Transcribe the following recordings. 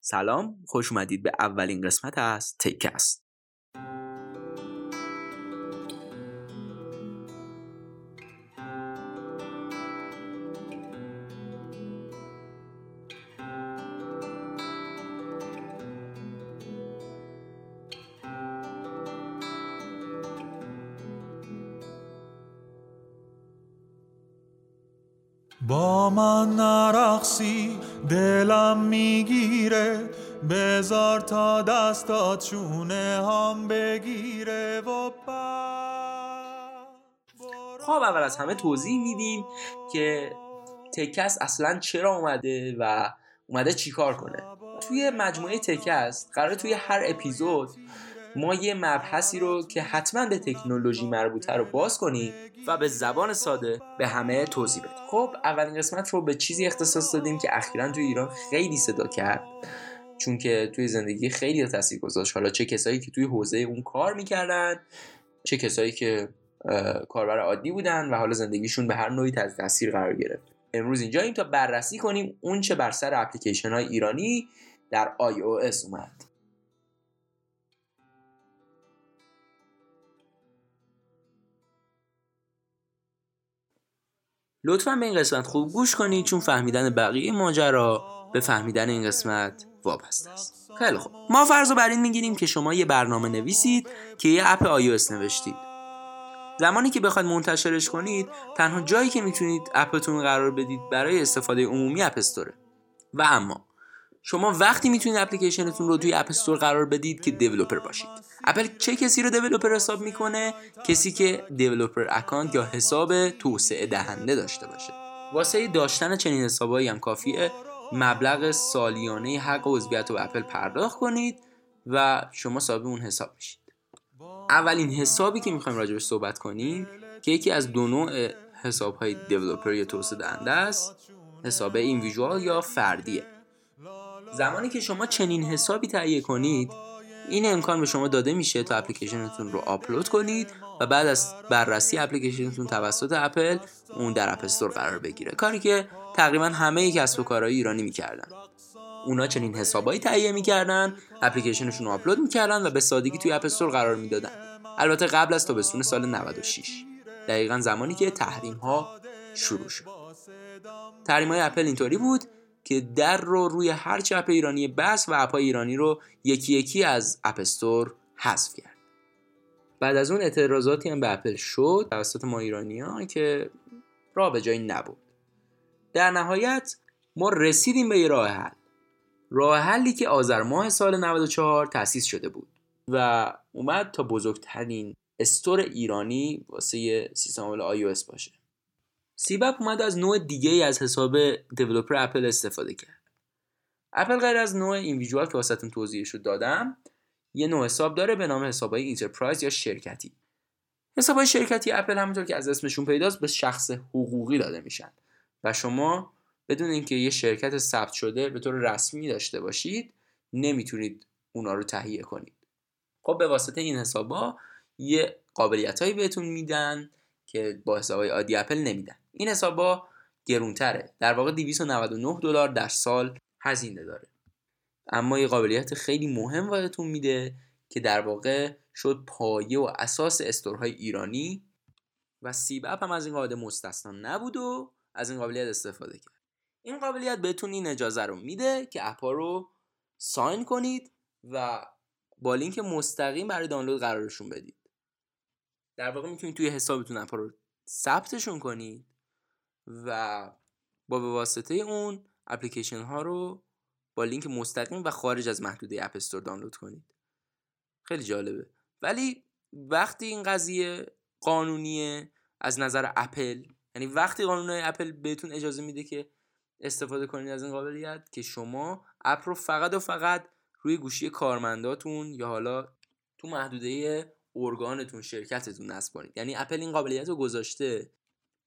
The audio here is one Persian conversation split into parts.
سلام خوش اومدید به اولین قسمت از تیکست با من نرقصی دلم می‌گیره. بزار تا دستات چونه هم بگیره و خب اول از همه توضیح میدیم که تکس اصلا چرا اومده و اومده چیکار کنه. توی مجموعه تکس قرار توی هر اپیزود ما یه مبحثی رو که حتما به تکنولوژی مربوطه رو باز کنیم و به زبان ساده به همه توضیح بدیم خب اولین قسمت رو به چیزی اختصاص دادیم که اخیرا توی ایران خیلی صدا کرد چون که توی زندگی خیلی تاثیر گذاشت. حالا چه کسایی که توی حوزه اون کار می‌کردن چه کسایی که کاربر عادی بودن و حالا زندگیشون به هر نوعی تحت تاثیر قرار گرفت. امروز اینجا این تا بررسی کنیم اون چه بر سر اپلیکیشن های ایرانی در iOS اومد. لطفا به این قسمت خوب گوش کنید چون فهمیدن بقیه ماجرا به فهمیدن این قسمت وابسته است. خیلی خوب. ما فرض رو بر این می‌گیریم که شما یه برنامه نویسید که یه app iOS نوشتید. زمانی که بخواید منتشرش کنید تنها جایی که می‌تونید app تون قرار بدید برای استفاده عمومی app و اما شما وقتی می‌تونید اپلیکیشنتون رو توی App Store قرار بدید که developer باشید. اپل چه کسی رو developer حساب می‌کنه؟ کسی که دیولپر اکانت یا حساب توسعه دهنده داشته باشه. واسه داشتن چنین حسابایی هم کافیه. مبلغ سالیانه حق عضویت رو اپل پرداخت کنید و شما صاحب اون حساب بشید اولین حسابی که می‌خوایم راجبش صحبت کنیم که یکی از دو نوع حساب های دیولپر یا توسعه دهنده است. حساب این یا فردیه. زمانی که شما چنین حسابی تهیه کنید این امکان به شما داده میشه تا اپلیکیشنتون رو آپلود کنید و بعد از بررسی اپلیکیشنتون توسط اپل اون در App Store قرار بگیره. کاری که تقریبا همه کسب و کارهای ایرانی می‌کردن. اونا چنین حسابایی تهیه می‌کردن اپلیکیشنشون رو آپلود می‌کردن و به سادگی توی App Store قرار می‌دادن. البته قبل از تابستون سال 96 دقیقا زمانی که تحریم ها شروع شد. تحریم های اپل اینطوری بود که در رو روی هر چپ ایرانی بس و اپ ایرانی رو یکی یکی از اپستور حذف کرد. بعد از اون اعتراضاتی هم به اپل شد توسط ما ایرانی ها که راه به جایی نبود. در نهایت ما رسیدیم به یه راه حل. راه حلی که آذر ماه سال 94 تأسیس شده بود و اومد تا بزرگترین استور ایرانی واسه سیستم عامل iOS باشه. سیبچه اومد از نوع دیگه ای از حساب developer اپل استفاده کرد. اپل غیر از نوع individual که واسهتون توضیحش رو دادم یه نوع حساب داره به نام حسابهای enterprise یا شرکتی. حسابهای شرکتی اپل همونطور که از اسمشون پیداست به شخص حقوقی داده میشن. و شما بدون اینکه یه شرکت ثبت شده به طور رسمی داشته باشید نمی‌تونید اونا رو تهیه کنید. خب به واسطه این حسابا یه قابلیت هایی بهتون میدن که با حسابهای عادی اپل نمیدن. این حسابا گرونتره. در واقع 299 دلار در سال هزینه داره. اما یه قابلیت خیلی مهم واسهتون میده که در واقع شد پایه و اساس استورهای ایرانی و سیب اپ هم از این قاعده مستثنا نبود و از این قابلیت استفاده کرد. این قابلیت بهتون این اجازه رو میده که اپا رو sign کنید و با لینک مستقیم برای دانلود قرارشون بدید. در واقع می‌تونید توی حسابتون app ا رو ثبتشون کنید. و با به واسطه اون اپلیکیشن ها رو با لینک مستقیم و خارج از محدوده App Store دانلود کنید. خیلی جالبه. ولی وقتی این قضیه قانونیه از نظر اپل یعنی وقتی قانون اپل بهتون اجازه میده که استفاده کنید از این قابلیت که شما اپ رو فقط و فقط روی گوشی کارمنداتون یا حالا تو محدوده ارگانتون شرکتتون نصب کنید. یعنی اپل این قابلیت رو گذاشته.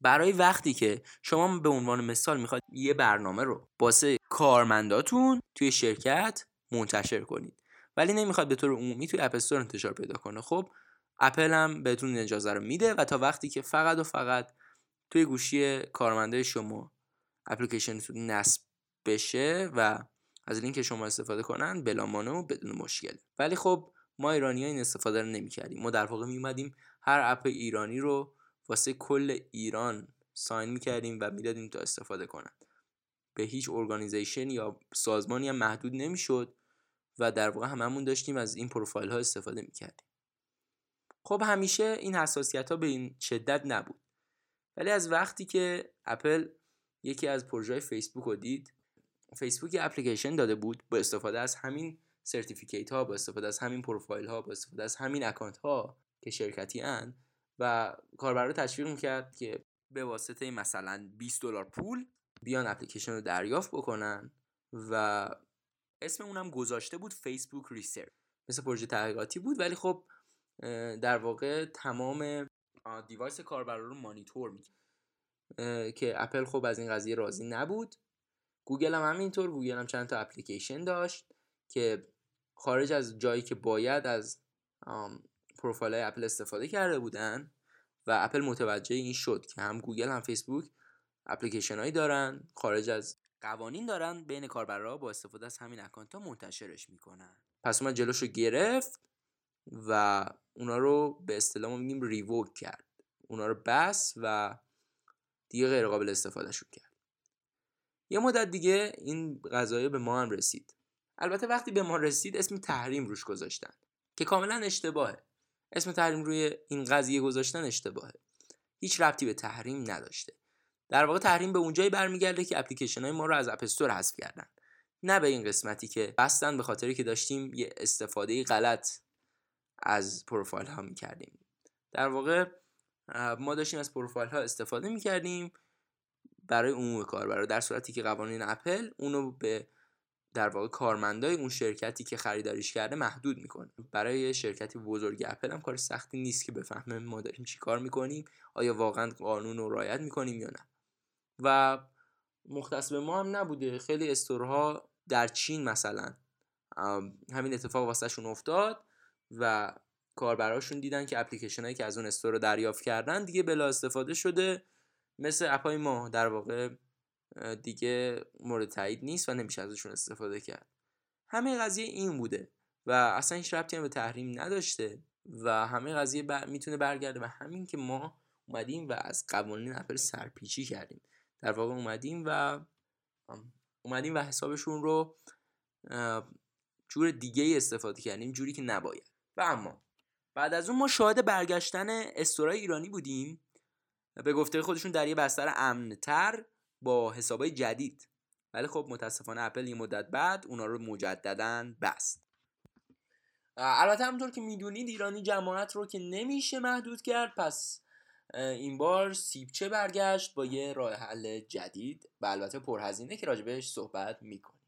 برای وقتی که شما به عنوان مثال می‌خواید یه برنامه رو واسه کارمنداتون توی شرکت منتشر کنید. ولی نمی‌خواد به طور عمومی توی اپ استور انتشار پیدا کنه. خب اپل هم بهتون اجازه رو میده و تا وقتی که فقط و فقط توی گوشی کارمندای شما اپلیکیشنتون نصب بشه و از لینک شما استفاده کنن بلامانع بدون مشکل. ولی خب ما ایرانی ها این استفاده رو نمی‌کردیم. ما در واقع میومدیم هر app ایرانی رو واسه کل ایران sign می‌کردیم و می‌دادیم تا استفاده کنن. به هیچ organization یا سازمانی هم محدود نمی‌شد و در واقع هممون داشتیم از این پروفایل ها استفاده می‌کردیم. خب همیشه این حساسیت ها به این شدت نبود. ولی از وقتی که اپل یکی از پروژه فیسبوک رو دید فیسبوک اپلیکیشن داده بود با استفاده از همین certificate ها با استفاده از همین پروفایل ها با استفاده از همین account ها که شرکتی ان و کاربر رو تشویق می‌کرد که به واسطه مثلا 20 دلار پول بیان اپلیکیشن رو دریافت بکنن و اسم اونم گذاشته بود Facebook Research مثل پروژه تحقیقاتی بود ولی خب در واقع تمام device کاربر رو مانیتور می‌کرد. که اپل خب از این قضیه راضی نبود. گوگل هم همینطور گوگل هم چند تا اپلیکیشن داشت که خارج از جایی که باید از پروفایل اپل استفاده کرده بودن و اپل متوجه این شد که هم گوگل هم فیسبوک اپلیکیشن هایی دارن خارج از قوانین دارن بین کاربرها با استفاده از همین account ها منتشرش می‌کنن. پس اومد جلوشو گرفت و اونا رو به اصطلاح میگیم ریووک کرد. اونا رو بس و دیگه غیر قابل استفاده شد کرد. یه مدت دیگه این قضایه به ما هم رسید. البته وقتی به ما رسید اسم تحریم روش گذاشتن که کاملا اشتباهه. اسم تحریم روی این قضیه گذاشتن اشتباهه. هیچ ربطی به تحریم نداشته. در واقع تحریم به اونجایی برمیگرده که اپلیکیشن های ما رو از اپستور حذف کردن. نه به این قسمتی که بستن به خاطری که داشتیم یه استفاده غلط از پروفایل ها می‌کردیم. در واقع ما داشتیم از پروفایل ها استفاده می‌کردیم برای عموم کاربرا. در صورتی که قوانین اپل اونو به در واقع کارمندای اون شرکتی که خریداریش کرده محدود می‌کنه. برای شرکتی بزرگ اپل هم کار سختی نیست که بفهمه ما داریم چی کار می‌کنیم آیا واقعا قانون رو رعایت می‌کنیم یا نه. و مختص به ما هم نبوده. خیلی استورها در چین مثلا همین اتفاق واسهشون افتاد و کاربراشون دیدن که اپلیکیشن هایی که از اون استور رو دریافت کردن دیگه بلا استفاده شده مثل اپای ما. در واقع دیگه مورد تایید نیست و نمیشه ازشون استفاده کرد. همه قضیه این بوده و اصلا هیچ ربطی هم به تحریم نداشته و همه قضیه بر... می‌تونه برگرده و همین که ما اومدیم و از قوانین اپل سرپیچی کردیم. در واقع اومدیم و اومدیم و حسابشون رو جور دیگه استفاده کردیم جوری که نباید. و اما بعد از اون ما شاهد برگشتن استورای ایرانی بودیم. به گفته خودشون در یه بستر امنتر با حسابای جدید. ولی خب متاسفانه اپل یه مدت بعد اونا رو مجددا بست. البته همونطور که می‌دونید ایرانی جماعت رو که نمیشه محدود کرد پس این بار سیبچه برگشت با یه راه حل جدید و البته پرهزینه که راجبش صحبت می‌کنیم.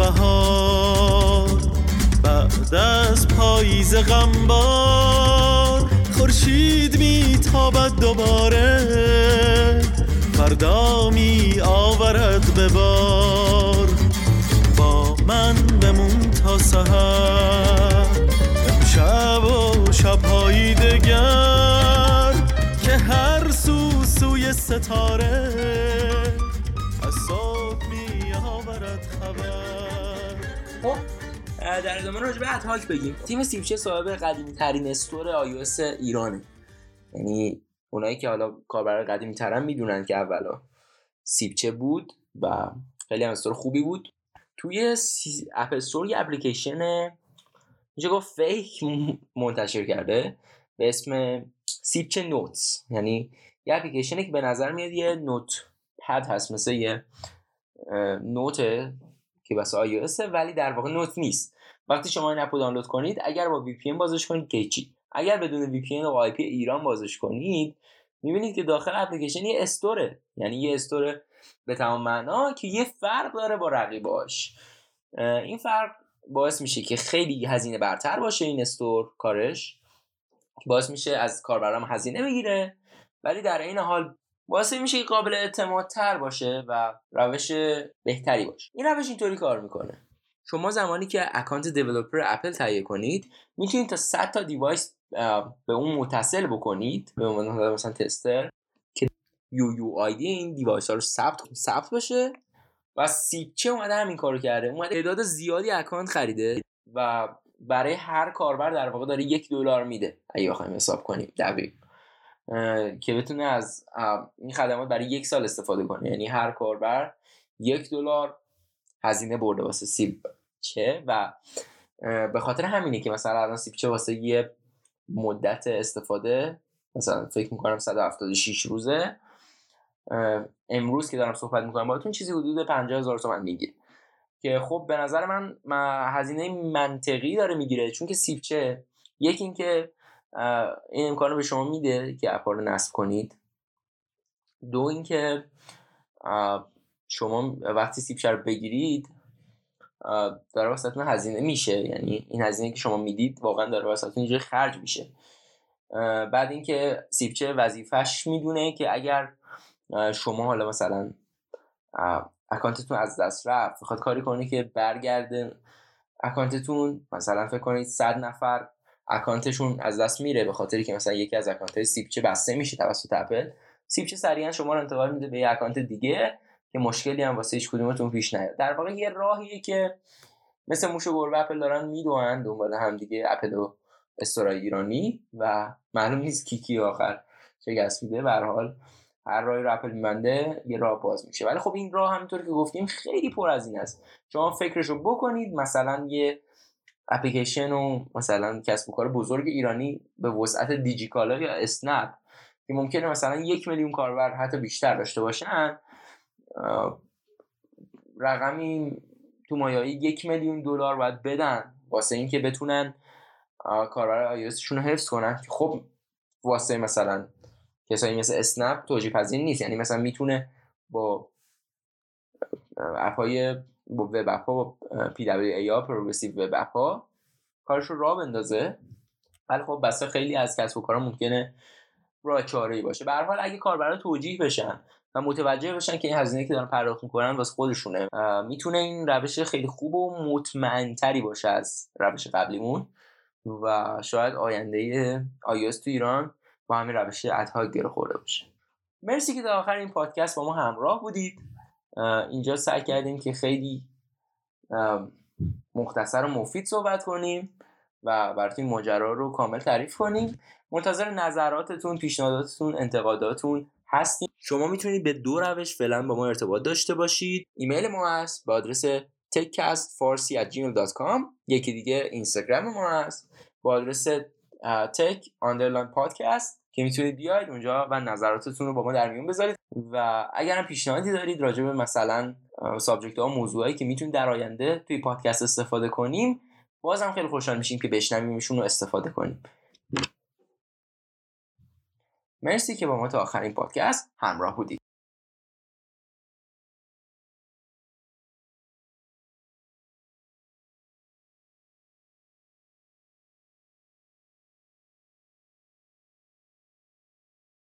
بهار بعد از پاییز غمبار خورشید میتابد دوباره فردا می آورد به بار. با من بمون تا سهر امشب و شبهایی دگر که هر سو سوی ستاره در ادامه راجع به attack بگیم. تیم سیبچه صاحب قدیمی ترین store ای ایرانه. یعنی اونایی که حالا کاربر قدیمی ترن می‌دونن که اولا سیبچه بود و خیلی هم store خوبی بود. توی سی... App Store یه اپلیکیشن اینجا گفت fake منتشر کرده. به اسم سیبچه Notes. یعنی یه اپلیکیشنی که به نظر میاد یه notepad هست مثل یه نوت که بس آی ولی در واقع نوت نیست. وقتی شما این اپو دانلود کنید اگر با وی پی بازش کنید که چی اگر بدون وی پی و آی پی ایران بازش کنید می‌بینید که داخل اپلیکیشن یه استوره. یعنی یه استور به تمام معنا که یه فرق داره با رقیباش. این فرق باعث میشه که خیلی هزینه برتر باشه این استور کارش. باعث میشه از کاربرام هزینه بگیره. ولی در این حال واسه میشه که قابل اعتماد تر باشه و روش بهتری باشه. این روش اینطوری کار می‌کنه. شما زمانی که account developer اپل تهیه کنید می‌تونید تا 100 تا device به اون متصل بکنید به عنوان مثلا tester که UUID این device ها رو ثبت ثبت بشه و سیبچه اومده همین کارو کرده. اومده تعداد زیادی account خریده و برای هر کاربر در واقع داره یک دلار میده اگه بخوایم حساب کنیم. دقیق. که بتونه از این خدمات برای یک سال استفاده کنه. یعنی هر کاربر یک دلار هزینه برده واسه سیب. چه و به خاطر همینه که مثلا الان سیب چه واسه یه مدت استفاده مثلا فکر می‌کنم 176 روزه. امروز که دارم صحبت می‌کنم باهاتون چیزی حدود 50 هزار تومن می‌گیره که خب به نظر من هزینه منطقی داره می‌گیره چون که سیپچه یکی اینکه این امکان رو به شما میده که اپا رو نصب کنید. دو اینکه شما وقتی سیپچه رو بگیرید داره واسهتون هزینه میشه. یعنی این هزینه که شما می‌دید واقعا داره واسهتون اینجوری خرج میشه. بعد اینکه سیپچه وظیفش می‌دونه که اگر شما حالا مثلا اکانتتون از دست رفت می‌خواد کاری کنه که برگرده account تون مثلا فکر کنید 100 نفر account شون از دست میره به خاطری که مثلا یکی از account سیبچه بسته میشه توسط اپل. سیبچه سریعا شما رو انتقال میده به یه account دیگه. که مشکلی هم واسه هیچ کدومتون پیش نیاد. در واقع یه راهیه که مثل موش و گربه اپل دارن می‌دونن دنبال هم دیگه اپل و store ای ایرانی و معلوم نیست کی کی آخر شکست میده. به حال هر راهی رو اپل میبنده یه راه باز میشه. ولی خب این راه همینطور که گفتیم خیلی پر از این است. شما فکرشو بکنید مثلا یه اپلیکیشن و مثلا کسب و کار بزرگ ایرانی به وسعت دیجیکالا یا اسنپ که ممکنه مثلا یک میلیون کاربر حتی بیشتر داشته باشن رقمی تو مایایی یک میلیون دلار باید بدن. واسه اینکه بتونن کاربر آیوسشون رو حفظ کنن. که خب واسه مثلا کسایی مثل اسنپ توجیه پذیر نیست. یعنی مثلا می‌تونه با اپای با وب اپا با پی دبلیو ای ها پروگرسیو وب اپا کارش رو راه بندازه. ولی خب بسا خیلی از کسب و کارا ممکنه راه چاره ای باشه. به هر حال اگه کاربرا توجیه بشن و متوجه بشن که این هزینه که دارن پرداخت می‌کنن واسه خودشونه. می‌تونه این روش خیلی خوب و مطمئنتری باشه از روش قبلیمون. و شاید آینده iOS تو ایران با همین روش ادهاک گره خورده باشه. مرسی که تا آخر این پادکست با ما همراه بودید. اینجا سعی کردیم که خیلی مختصر و مفید صحبت کنیم و براتون ماجرا رو کامل تعریف کنیم. منتظر نظراتتون پیشنهاداتتون انتقاداتتون هستیم. شما می‌تونید به دو روش فعلا با ما ارتباط داشته باشید. ایمیل ما هست با آدرس techcastfarsi@gmail.com یکی دیگه اینستاگرام ما هست با آدرس tech underline podcast که می‌تونید بیاید اونجا و نظراتتون رو با ما در میون بذارید. و اگر هم پیشنهادی دارید راجع به مثلا سابجکت ها موضوعایی که می‌تونید در آینده توی پادکست استفاده کنیم بازم خیلی خوشحال میشیم که بشنویمشون رو استفاده کنیم. مرسی که با ما تا آخرین پادکست همراه بودید.